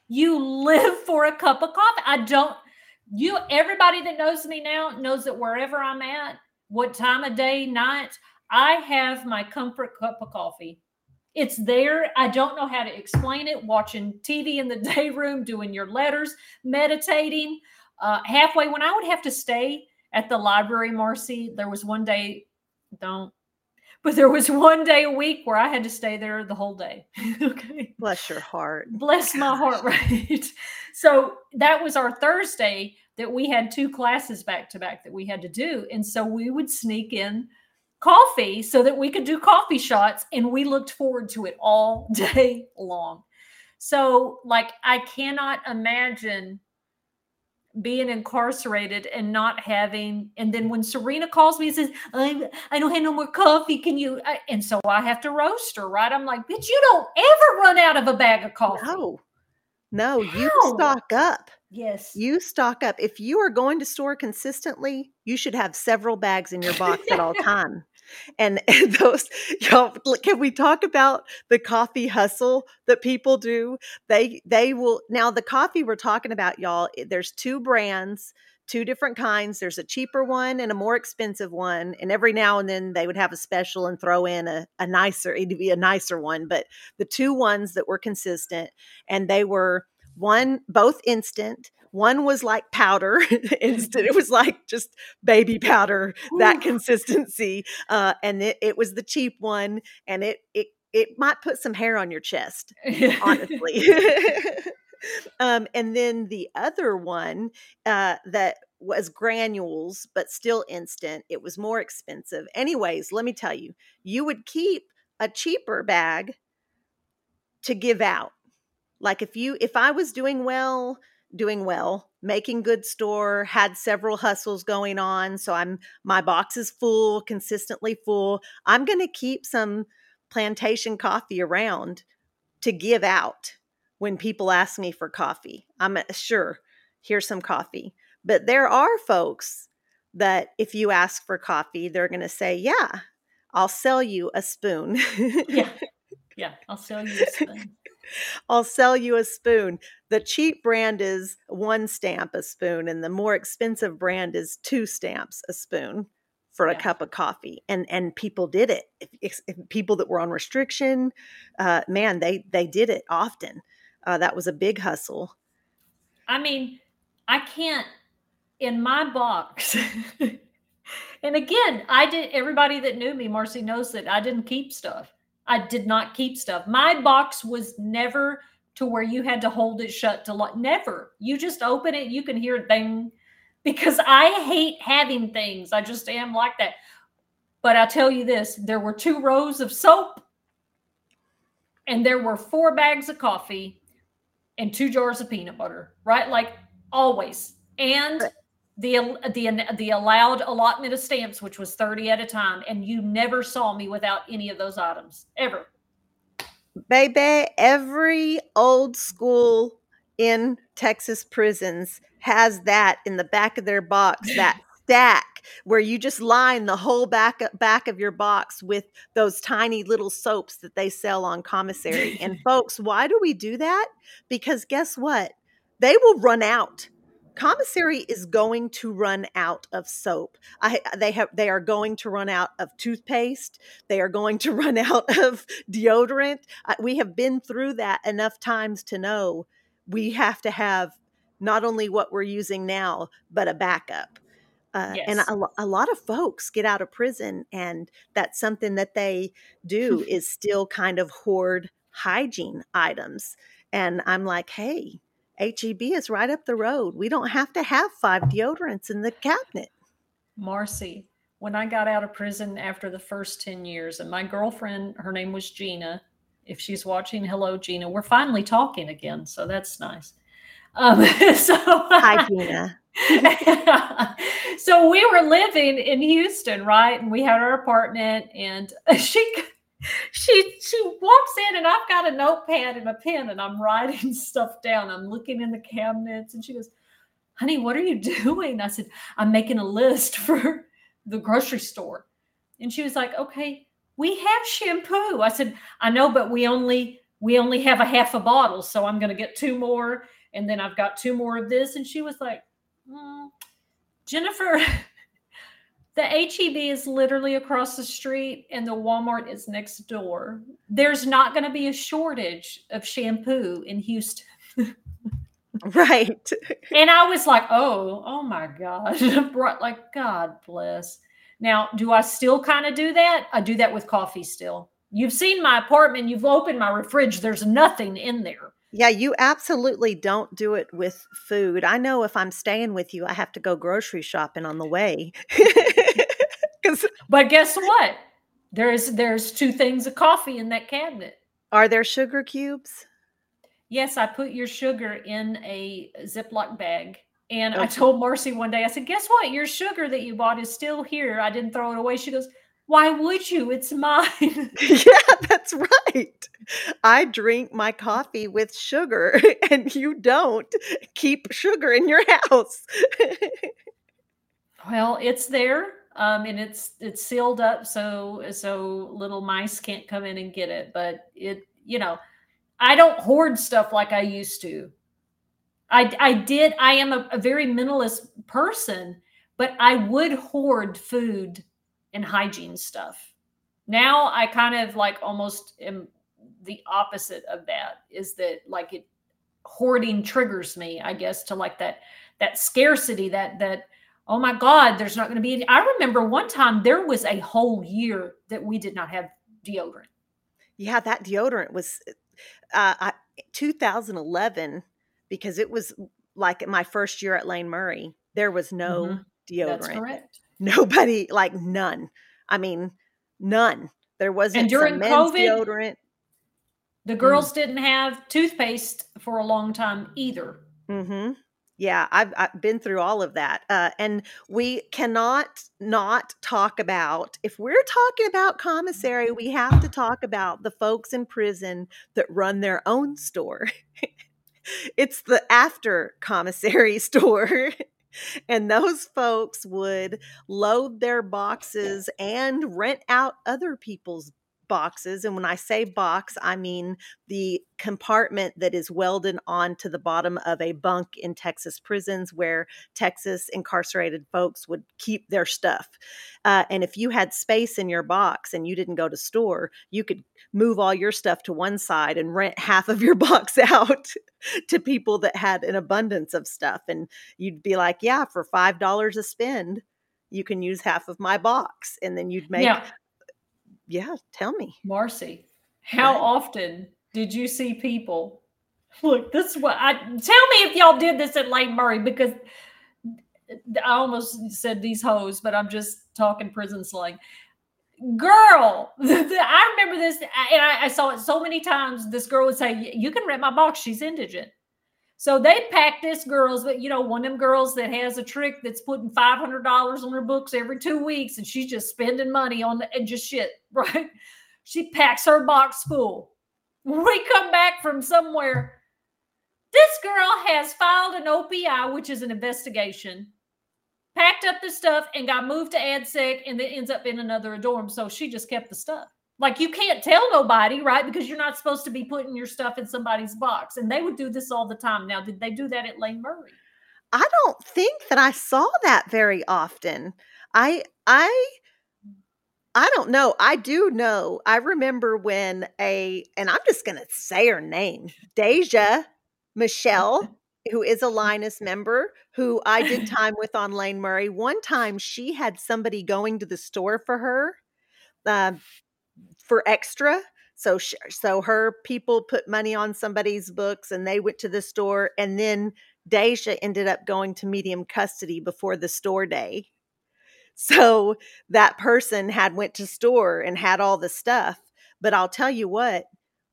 you live for a cup of coffee i don't you everybody that knows me now knows that wherever i'm at what time of day night i have my comfort cup of coffee it's there i don't know how to explain it watching tv in the day room doing your letters meditating uh, halfway when i would have to stay at the library marci there was one day don't but there was one day a week where I had to stay there the whole day. okay. Bless your heart. Bless my heart, right? so that was our Thursday that we had two classes back to back that we had to do. And so we would sneak in coffee so that we could do coffee shots. And we looked forward to it all day long. So, like, I cannot imagine being incarcerated and not having and then when serena calls me and says i i don't have no more coffee can you I, and so i have to roast her right i'm like bitch you don't ever run out of a bag of coffee no no How? you stock up yes you stock up if you are going to store consistently you should have several bags in your box at all time and, and those y'all can we talk about the coffee hustle that people do? They they will now the coffee we're talking about y'all there's two brands two different kinds. There's a cheaper one and a more expensive one and every now and then they would have a special and throw in a, a nicer it'd be a nicer one but the two ones that were consistent and they were one both instant. One was like powder instant. It was like just baby powder that consistency uh, and it, it was the cheap one and it it it might put some hair on your chest honestly. Um, and then the other one uh, that was granules but still instant. It was more expensive. Anyways let me tell you you would keep a cheaper bag to give out like if you if i was doing well doing well, making good store, had several hustles going on. So I'm my box is full, consistently full. I'm going to keep some plantation coffee around to give out when people ask me for coffee. I'm uh, sure here's some coffee. But there are folks that if you ask for coffee, they're going to say, "Yeah, I'll sell you a spoon." yeah. Yeah, I'll sell you a spoon. I'll sell you a spoon. The cheap brand is one stamp a spoon, and the more expensive brand is two stamps a spoon for a yeah. cup of coffee. And and people did it. If, if people that were on restriction, uh, man, they they did it often. Uh, that was a big hustle. I mean, I can't in my box. and again, I did. Everybody that knew me, Marci knows that I didn't keep stuff. I did not keep stuff. My box was never to where you had to hold it shut to lock. Never. You just open it, you can hear it ding because I hate having things. I just am like that. But I tell you this there were two rows of soap, and there were four bags of coffee and two jars of peanut butter, right? Like always. And the the the allowed allotment of stamps, which was 30 at a time, and you never saw me without any of those items ever. Baby, every old school in Texas prisons has that in the back of their box, that stack where you just line the whole back back of your box with those tiny little soaps that they sell on commissary. and folks, why do we do that? Because guess what? They will run out commissary is going to run out of soap. I, they have they are going to run out of toothpaste. They are going to run out of deodorant. I, we have been through that enough times to know we have to have not only what we're using now but a backup. Uh, yes. And a, a lot of folks get out of prison, and that's something that they do is still kind of hoard hygiene items. And I'm like, hey, HEB is right up the road. We don't have to have five deodorants in the cabinet. Marci, when I got out of prison after the first 10 years, and my girlfriend, her name was Gina, If she's watching, hello, Gina. We're finally talking again, so that's nice. Um, so Hi, Gina. so we were living in Houston, right? And we had our apartment, and she she she walks in, and I've got a notepad and a pen, and I'm writing stuff down. I'm looking in the cabinets, and she goes, "Honey, what are you doing?" I said, "I'm making a list for the grocery store," and she was like, "Okay." We have shampoo. I said, I know, but we only we only have a half a bottle, so I'm going to get two more, and then I've got two more of this. And she was like, mm, Jennifer, the HEB is literally across the street and the Walmart is next door. There's not going to be a shortage of shampoo in Houston. right. and I was like, oh, oh my God. like, God bless. Now, do I still kind of do that? I do that with coffee still. You've seen my apartment, you've opened my fridge, there's nothing in there. Yeah, you absolutely don't do it with food. I know if I'm staying with you, I have to go grocery shopping on the way. but guess what? There's there's two things of coffee in that cabinet. Are there sugar cubes? Yes, I put your sugar in a Ziploc bag. And okay. I told Marci one day, I said, Guess what? Your sugar that you bought is still here. I didn't throw it away. She goes, why would you? It's mine. yeah, that's right. I drink my coffee with sugar and you don't keep sugar in your house. well, it's there. Um, and it's it's sealed up so so little mice can't come in and get it. But it, you know, I don't hoard stuff like I used to. I I did. I am a, a very minimalist person, but I would hoard food and hygiene stuff. Now I kind of like almost am the opposite of that is that like it hoarding triggers me, I guess, to like that that scarcity, that that oh my God, there's not going to be any. I remember one time there was a whole year that we did not have deodorant. Yeah, that deodorant was uh, 2011 because it was like my first year at Lane Murray. There was no mm-hmm. deodorant. That's correct. Nobody, like none. I mean, none. There wasn't and during COVID, deodorant. The girls mm. didn't have toothpaste for a long time either. Mm-hmm. Yeah, I've, I've, been through all of that. Uh, and we cannot not talk about, if we're talking about commissary, we have to talk about the folks in prison that run their own store. it's the after commissary store and those folks would load their boxes and rent out other people's boxes. And when I say box, I mean the compartment that is welded onto the bottom of a bunk in Texas prisons where Texas incarcerated folks would keep their stuff. Uh, and if you had space in your box and you didn't go to store, you could move all your stuff to one side and rent half of your box out to people that had an abundance of stuff. And you'd be like, yeah, for $5 a spend, you can use half of my box. And then you'd make yeah, tell me. Marci, how often did you see people? Look, this is what I tell me if y'all did this at Lane Murray because I almost said these hoes, but I'm just talking prison slang. Girl, I remember this, and I, I saw it so many times. This girl would say, "You can rent my box. She's indigent." So they pack this girls, but you know, one of them girls that has a trick that's putting five hundred dollars on her books every two weeks, and she's just spending money on the, and just shit, right? She packs her box full. We come back from somewhere. This girl has filed an OPI, which is an investigation, packed up the stuff, and got moved to ADSEC, and then ends up in another dorm. So she just kept the stuff. Like you can't tell nobody, right? Because you're not supposed to be putting your stuff in somebody's box. And they would do this all the time. Now, did they do that at Lane Murray? I don't think that I saw that very often. I I I don't know. I do know. I remember when a and I'm just going to say her name, Deja Michelle, who is a Lioness member who I did time with on Lane Murray. One time she had somebody going to the store for her. Uh, for extra. So she, so her people put money on somebody's books and they went to the store and then Deja ended up going to medium custody before the store day. So that person had went to store and had all the stuff, but I'll tell you what,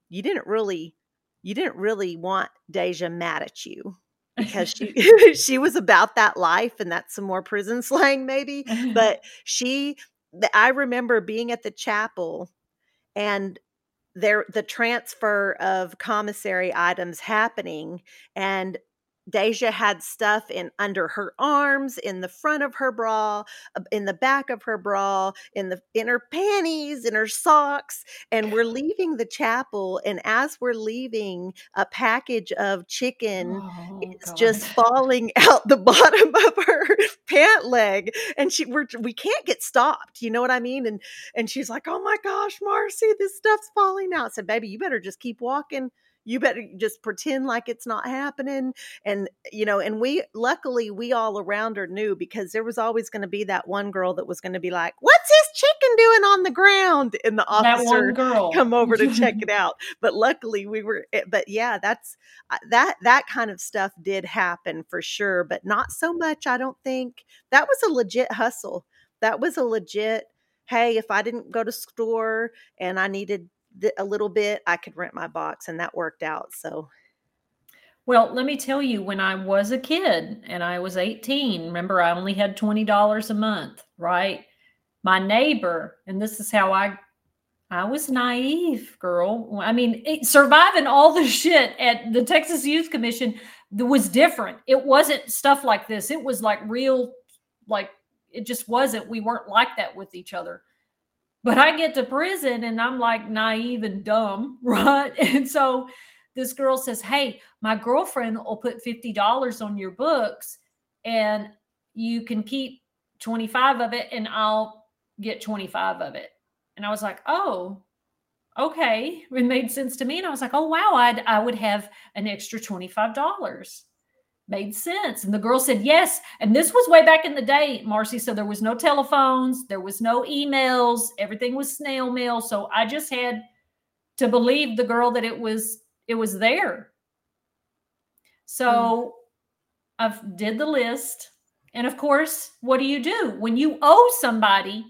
you didn't really you didn't really want Deja mad at you because she she was about that life and that's some more prison slang maybe but she I remember being at the chapel and there the transfer of commissary items happening and Deja had stuff in under her arms, in the front of her bra, in the back of her bra, in the in her panties, in her socks, and we're leaving the chapel. And as we're leaving, a package of chicken oh, is God. just falling out the bottom of her pant leg, and she we're we can't get stopped. You know what I mean? And and she's like, "Oh my gosh, Marci, this stuff's falling out." I said, "Baby, you better just keep walking." You better just pretend like it's not happening and you know and we luckily we all around her knew because there was always going to be that one girl that was going to be like what's this chicken doing on the ground? and the officer come over to check it out but luckily we were eh, but yeah that's uh, that that kind of stuff did happen for sure but not so much i don't think. That was a legit hustle. That was a legit hey if i didn't go to store and i needed a little bit, I could rent my box, and that worked out. So, well, let me tell you, when I was a kid and I was 18, remember I only had $20 a month, right? My neighbor, and this is how I I was naive, girl. I mean, it, surviving all the shit at the Texas Youth Commission was different. It wasn't stuff like this. It was like real, like it just wasn't. We weren't like that with each other. But I get to prison and I'm like naive and dumb, right? And so this girl says, Hey, my girlfriend will put $50 on your books and you can keep 25 of it and I'll get 25 of it. And I was like, Oh, okay. It made sense to me. And I was like, Oh, wow, I'd, I would have an extra $25 made sense. And the girl said, Yes. And this was way back in the day, Marci. So there was no telephones, there was no emails, everything was snail mail. So I just had to believe the girl that it was it was there. So mm. I've did the list. And of course, what do you do? When you owe somebody,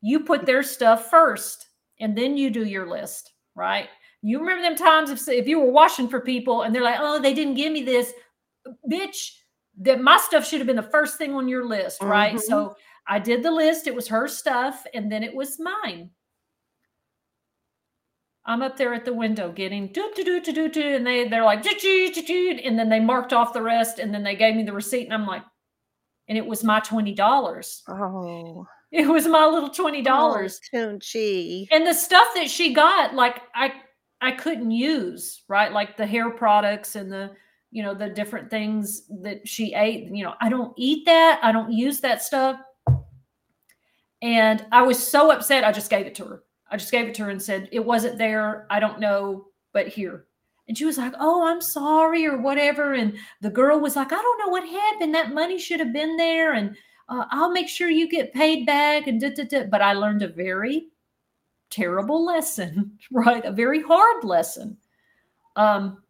you put their stuff first and then you do your list, right? You remember them times if, if you were washing for people and they're like, oh, they didn't give me this bitch, that my stuff should have been the first thing on your list, right? Mm-hmm. So I did the list. It was her stuff, and then it was mine. I'm up there at the window getting do do do do do do, and they they're like and then they marked off the rest, and then they gave me the receipt, and I'm like, and it was my twenty dollars. Oh. It was my little twenty dollars. Oh, and the stuff that she got, like I I couldn't use, right? Like the hair products and the you know, the different things that she ate. You know, I don't eat that. I don't use that stuff. And I was so upset. I just gave it to her. I just gave it to her and said, It wasn't there. I don't know, but here. And she was like, Oh, I'm sorry, or whatever. And the girl was like, I don't know what happened. That money should have been there. And uh, I'll make sure you get paid back. And da, da, da. But I learned a very terrible lesson, right? A very hard lesson. Um,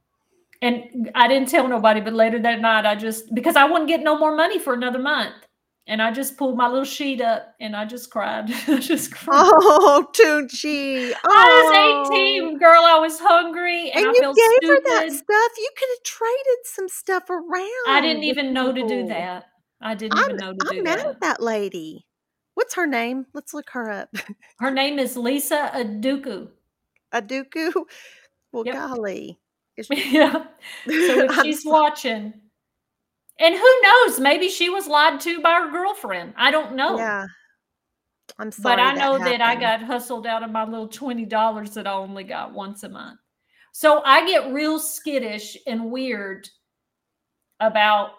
and I didn't tell nobody, but later that night, I just because I wouldn't get no more money for another month. And I just pulled my little sheet up and I just cried. I just cried. Oh, Tunchi. Oh. I was 18, girl. I was hungry. And, and I you gave stupid. her that stuff. You could have traded some stuff around. I didn't even know to do that. I didn't I'm, even know to I'm do mad that. at that lady. What's her name? Let's look her up. her name is Lisa Aduku. Aduku? Well, yep. golly. yeah. So if she's watching, and who knows, maybe she was lied to by her girlfriend. I don't know. Yeah. I'm sorry. But I know that, that I got hustled out of my little $20 that I only got once a month. So I get real skittish and weird about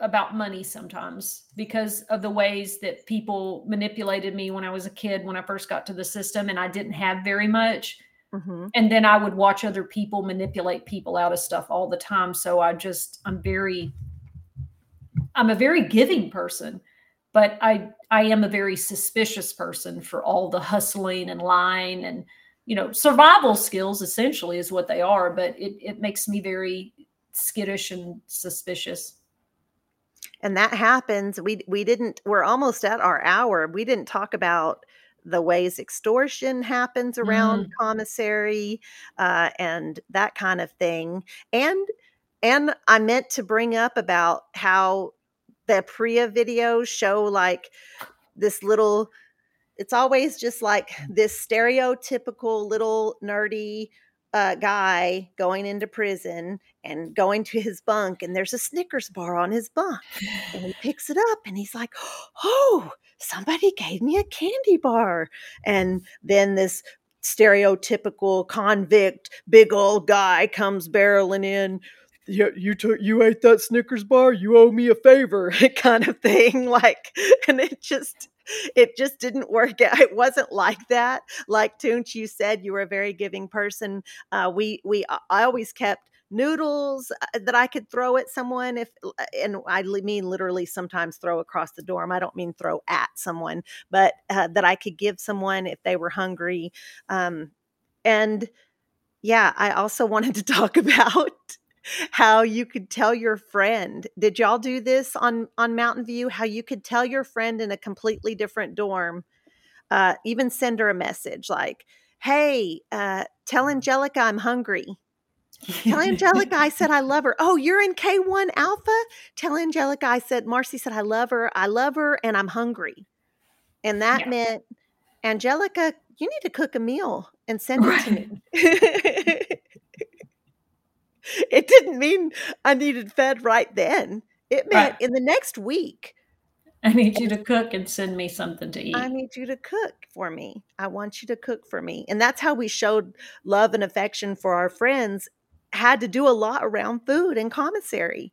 about money sometimes because of the ways that people manipulated me when I was a kid when I first got to the system and I didn't have very much Mm-hmm. And then I would watch other people manipulate people out of stuff all the time. So I just, I'm very, I'm a very giving person, but I, I am a very suspicious person for all the hustling and lying and, you know, survival skills essentially is what they are, but it, it makes me very skittish and suspicious and that happens we we didn't we're almost at our hour we didn't talk about the ways extortion happens around Mm. commissary uh, and that kind of thing. And and I meant to bring up about how the Priya videos show like this little it's always just like this stereotypical little nerdy uh, guy going into prison and going to his bunk and there's a snickers bar on his bunk and he picks it up and he's like oh somebody gave me a candy bar and then this stereotypical convict big old guy comes barreling in you you took you ate that Snickers bar. You owe me a favor, kind of thing. Like, and it just it just didn't work out. It wasn't like that. Like Tunch, you said, you were a very giving person. Uh, we we I always kept noodles uh, that I could throw at someone if uh, and I mean literally sometimes throw across the dorm. I don't mean throw at someone, but uh, that I could give someone if they were hungry. Um, and yeah, I also wanted to talk about how you could tell your friend. Did y'all do this on on Mountain View? How you could tell your friend in a completely different dorm, uh, even send her a message like, "Hey, uh, tell Angelica I'm hungry." Tell Angelica I said I love her. Oh, you're in K1 Alpha? Tell Angelica I said Marci said I love her. I love her and I'm hungry. And that yeah. meant Angelica, you need to cook a meal and send right. it to me. it didn't mean I needed fed right then. It meant right. in the next week. I need you to cook and send me something to eat. I need you to cook for me. I want you to cook for me. And that's how we showed love and affection for our friends. Had to do a lot around food and commissary.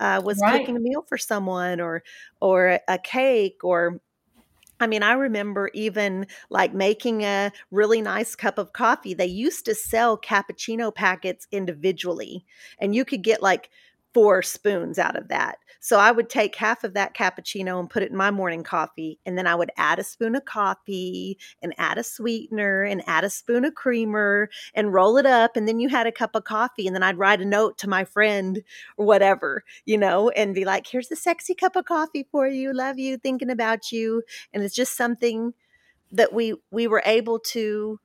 Uh, was right. cooking a meal for someone or or a cake or I mean, I remember even like making a really nice cup of coffee. They used to sell cappuccino packets individually, and you could get like four spoons out of that. So I would take half of that cappuccino and put it in my morning coffee. And then I would add a spoon of coffee and add a sweetener and add a spoon of creamer and roll it up. And then you had a cup of coffee. And then I'd write a note to my friend or whatever, you know, and be like, here's a sexy cup of coffee for you. Love you, thinking about you. And it's just something that we we were able to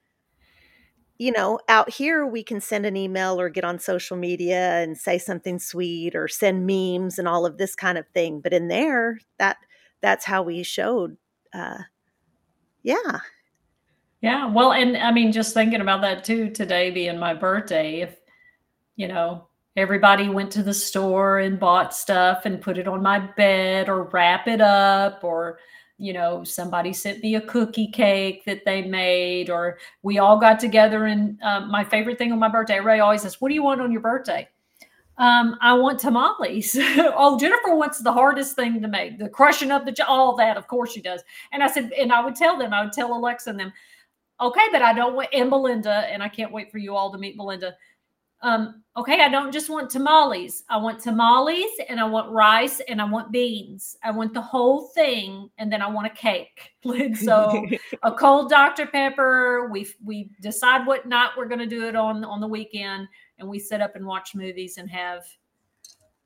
you know, out here we can send an email or get on social media and say something sweet or send memes and all of this kind of thing. But in there, that that's how we showed. Uh, yeah. Yeah. Well, and I mean, just thinking about that too, today being my birthday, if, you know, everybody went to the store and bought stuff and put it on my bed or wrap it up or, you know, somebody sent me a cookie cake that they made, or we all got together. And uh, my favorite thing on my birthday, Ray always says, What do you want on your birthday? Um, I want tamales. oh, Jennifer wants the hardest thing to make, the crushing up the all that. Of course she does. And I said, and I would tell them, I would tell Alexa and them, okay, but I don't want and Belinda, and I can't wait for you all to meet Belinda um, okay, I don't just want tamales. I want tamales and I want rice and I want beans. I want the whole thing and then I want a cake. so a cold Dr. Pepper. We we decide what night we're going to do it on on the weekend and we sit up and watch movies and have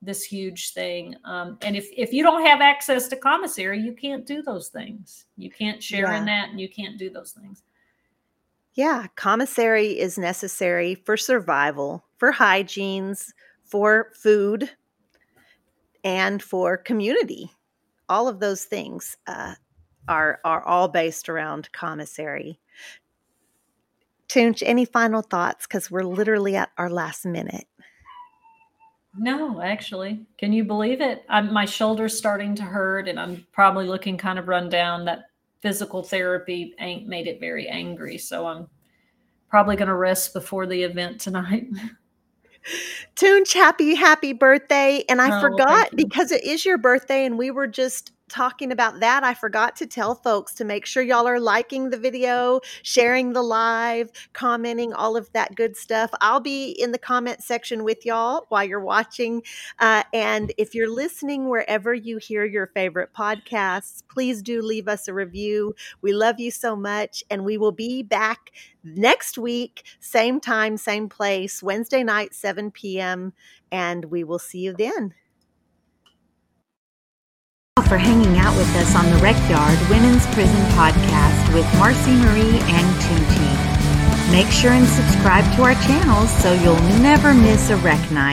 this huge thing. Um, and if if you don't have access to commissary, you can't do those things. You can't share yeah. in that and you can't do those things. Yeah, commissary is necessary for survival, for hygienes, for food, and for community. All of those things uh, are are all based around commissary. Tunch, any final thoughts? Because we're literally at our last minute. No, actually, can you believe it? I'm, my shoulder's starting to hurt, and I'm probably looking kind of run down. That physical therapy ain't made it very angry. So I'm probably going to rest before the event tonight. Tunch, happy, happy birthday. And I oh, forgot because it is your birthday and we were just talking about that, I forgot to tell folks to make sure y'all are liking the video, sharing the live, commenting, all of that good stuff. I'll be in the comment section with y'all while you're watching. Uh, and if you're listening wherever you hear your favorite podcasts, please do leave us a review. We love you so much. And we will be back next week, same time, same place, Wednesday night, 7 p.m. And we will see you then. For hanging out with us on the Rec Yard Women's Prison Podcast with Marci Marie and Tuti. Make sure and subscribe to our channels so you'll never miss a rec night.